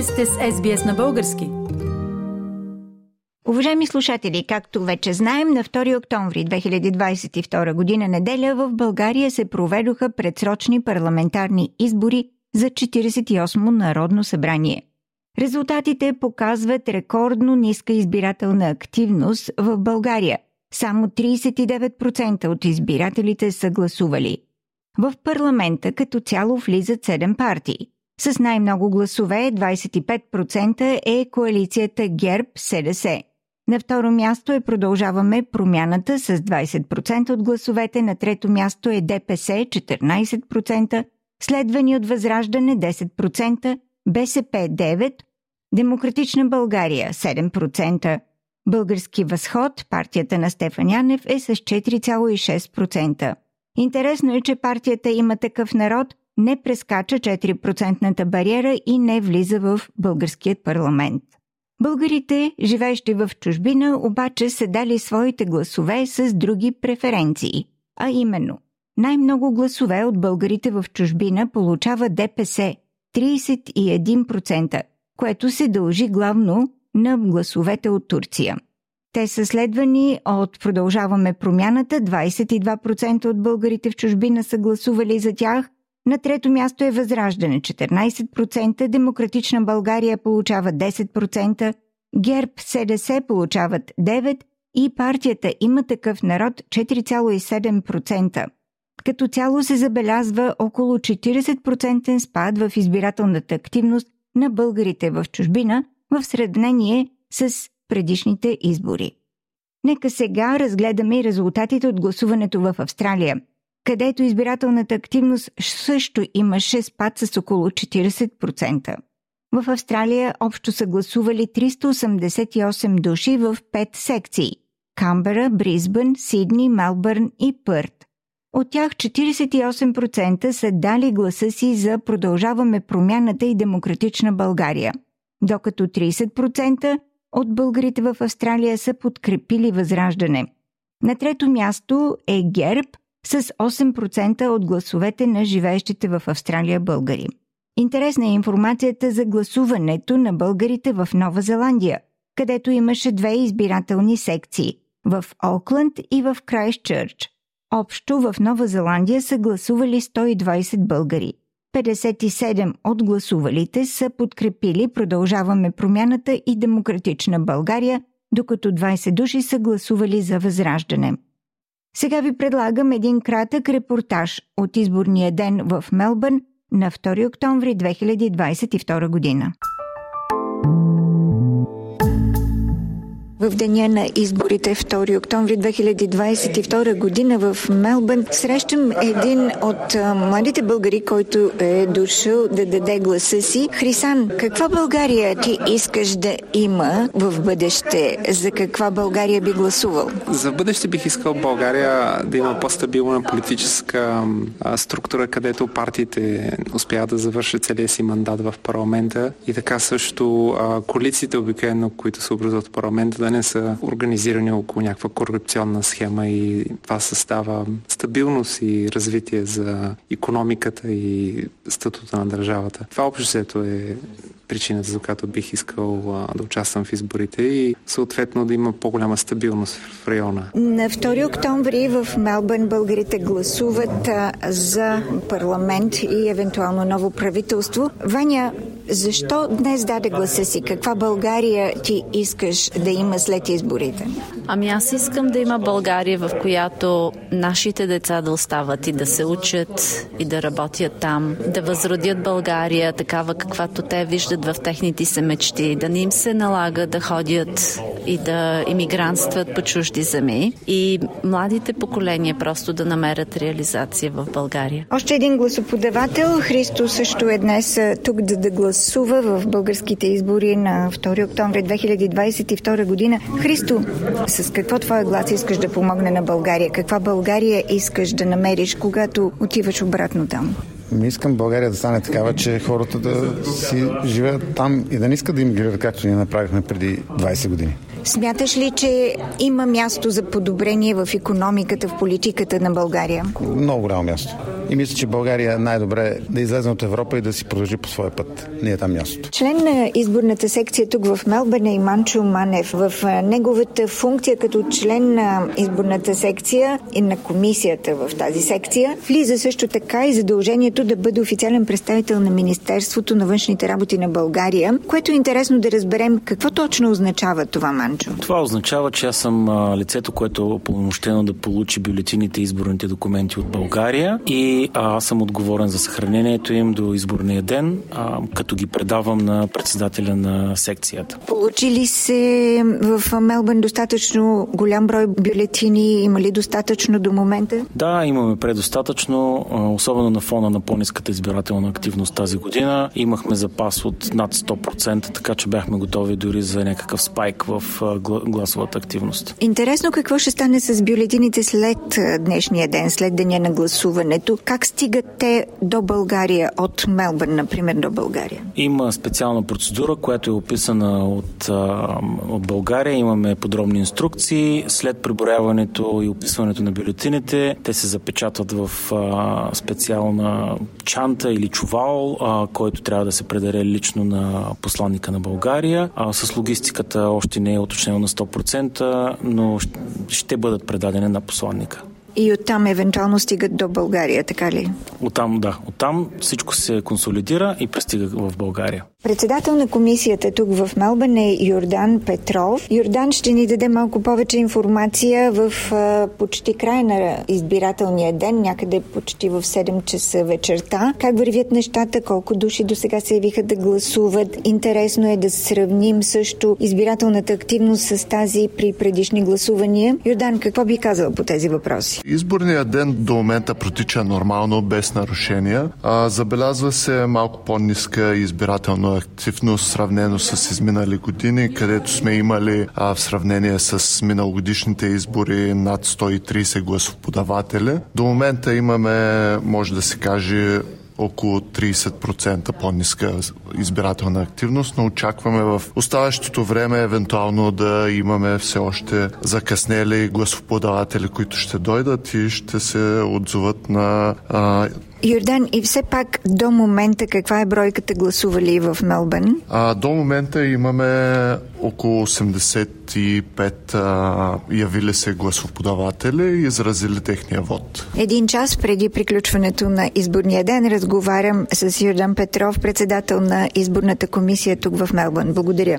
Вие сте с SBS на български. Уважаеми слушатели, както вече знаем, на 2 октомври 2022 година неделя в България се проведоха предсрочни парламентарни избори за 48-мо Народно събрание. Резултатите показват рекордно ниска избирателна активност в България. Само 39% от избирателите са гласували. В парламента като цяло влизат 7 партии. С най-много гласове 25% е коалицията ГЕРБ-СДС. На второ място е продължаваме промяната с 20% от гласовете, на трето място е ДПС 14%, следвани от Възраждане 10%, БСП 9%, Демократична България 7%, Български възход, партията на Стефан Янев е с 4,6%. Интересно е, че партията има такъв народ не прескача 4% бариера и не влиза в българският парламент. Българите, живеещи в чужбина, обаче са дали своите гласове с други преференции, а именно най-много гласове от българите в чужбина получава ДПС 31%, което се дължи главно на гласовете от Турция. Те са следвани от Продължаваме промяната, 22% от българите в чужбина са гласували за тях, на трето място е Възраждане. 14%, Демократична България получава 10%, ГЕРБ СДС получават 9% и партията има такъв народ 4,7%. Като цяло се забелязва около 40% спад в избирателната активност на българите в чужбина в сравнение с предишните избори. Нека сега разгледаме и резултатите от гласуването в Австралия, където избирателната активност също имаше спад с около 40%. В Австралия общо са гласували 388 души в 5 секции – Камбера, Бризбън, Сидни, Мелбърн и Пърт. От тях 48% са дали гласа си за Продължаваме промяната и демократична България, докато 30% от българите в Австралия са подкрепили възраждане. На трето място е ГЕРБ с 8% от гласовете на живеещите в Австралия българи. Интересна е информацията за гласуването на българите в Нова Зеландия, където имаше две избирателни секции – в Окланд и в Крайстчърч. Общо в Нова Зеландия са гласували 120 българи. 57 от гласувалите са подкрепили Продължаваме промяната и Демократична България, докато 20 души са гласували за Възраждане. Сега ви предлагам един кратък репортаж от изборния ден в Мелбърн на 2 октомври 2022 година. В деня на изборите 2 октомври 2022 година в Мелбърн срещам един от младите българи, който е дошъл да даде гласа си. Хрисан, каква България ти искаш да има в бъдеще? За каква България би гласувал? За бъдеще бих искал България да има по-стабилна политическа структура, където партиите успяват да завършат целия си мандат в парламента и така също коалициите обикновено, които се образуват в парламента, не са организирани около някаква корупционна схема и това състава стабилност и развитие за економиката и статута на държавата. Това обществото е причината, за която бих искал да участвам в изборите и съответно да има по-голяма стабилност в района. На 2 октомври в Мелбърн българите гласуват за парламент и евентуално ново правителство. Ваня, защо днес даде гласа си? Каква България ти искаш да има след изборите? Ами аз искам да има България, в която нашите деца да остават и да се учат и да работят там, да възродят България такава каквато те виждат в техните се мечти, да не им се налага да ходят и да иммигрантстват по чужди земи и младите поколения просто да намерят реализация в България. Още един гласоподавател, Христо също е днес тук да, да гласува в българските избори на 2 октомври 2022 година. Христо, с какво твоя глас искаш да помогне на България? Каква България искаш да намериш, когато отиваш обратно там? Ми искам България да стане такава, че хората да си живеят там и да не искат да иммигрират, както ние направихме преди 20 години. Смяташ ли, че има място за подобрение в економиката, в политиката на България? Много голямо място. И мисля, че България е най-добре да излезе от Европа и да си продължи по своя път. Не е там мястото. Член на изборната секция тук в Мелбърн е Манчо Манев. В неговата функция като член на изборната секция и на комисията в тази секция влиза също така и задължението да бъде официален представител на Министерството на външните работи на България, което е интересно да разберем какво точно означава това, Манчо. Това означава, че аз съм лицето, което е да получи бюлетините и изборните документи от България и аз съм отговорен за съхранението им до изборния ден, а, като ги предавам на председателя на секцията. Получи ли се в Мелбърн достатъчно голям брой бюлетини? Има ли достатъчно до момента? Да, имаме предостатъчно, особено на фона на по-низката избирателна активност тази година. Имахме запас от над 100%, така че бяхме готови дори за някакъв спайк в гласовата активност. Интересно какво ще стане с бюлетините след днешния ден, след деня на гласуването. Как стигат те до България от Мелбърн, например, до България? Има специална процедура, която е описана от, от България. Имаме подробни инструкции. След преброяването и описването на бюлетините, те се запечатват в специална чанта или чувал, който трябва да се предаде лично на посланника на България. с логистиката още не е уточнено на 100%, но ще бъдат предадени на посланника. И оттам евентуално стигат до България, така ли? Оттам, да. Оттам всичко се консолидира и пристига в България. Председател на комисията тук в Мелбърн е Йордан Петров. Йордан ще ни даде малко повече информация в почти края на избирателния ден, някъде почти в 7 часа вечерта. Как вървят нещата, колко души до сега се явиха да гласуват. Интересно е да сравним също избирателната активност с тази при предишни гласувания. Йордан, какво би казал по тези въпроси? Изборният ден до момента протича нормално, без нарушения. А, забелязва се малко по-ниска избирателна активност, сравнено с изминали години, където сме имали а, в сравнение с миналогодишните избори над 130 гласоподаватели. До момента имаме, може да се каже, около 30% по-ниска избирателна активност, но очакваме в оставащото време евентуално да имаме все още закъснели гласоподаватели, които ще дойдат и ще се отзоват на а, Йордан, и все пак до момента каква е бройката гласували в Мелбърн? А, до момента имаме около 85 а, явили се гласоподаватели и изразили техния вод. Един час преди приключването на изборния ден разговарям с Йордан Петров, председател на изборната комисия тук в Мелбърн. Благодаря.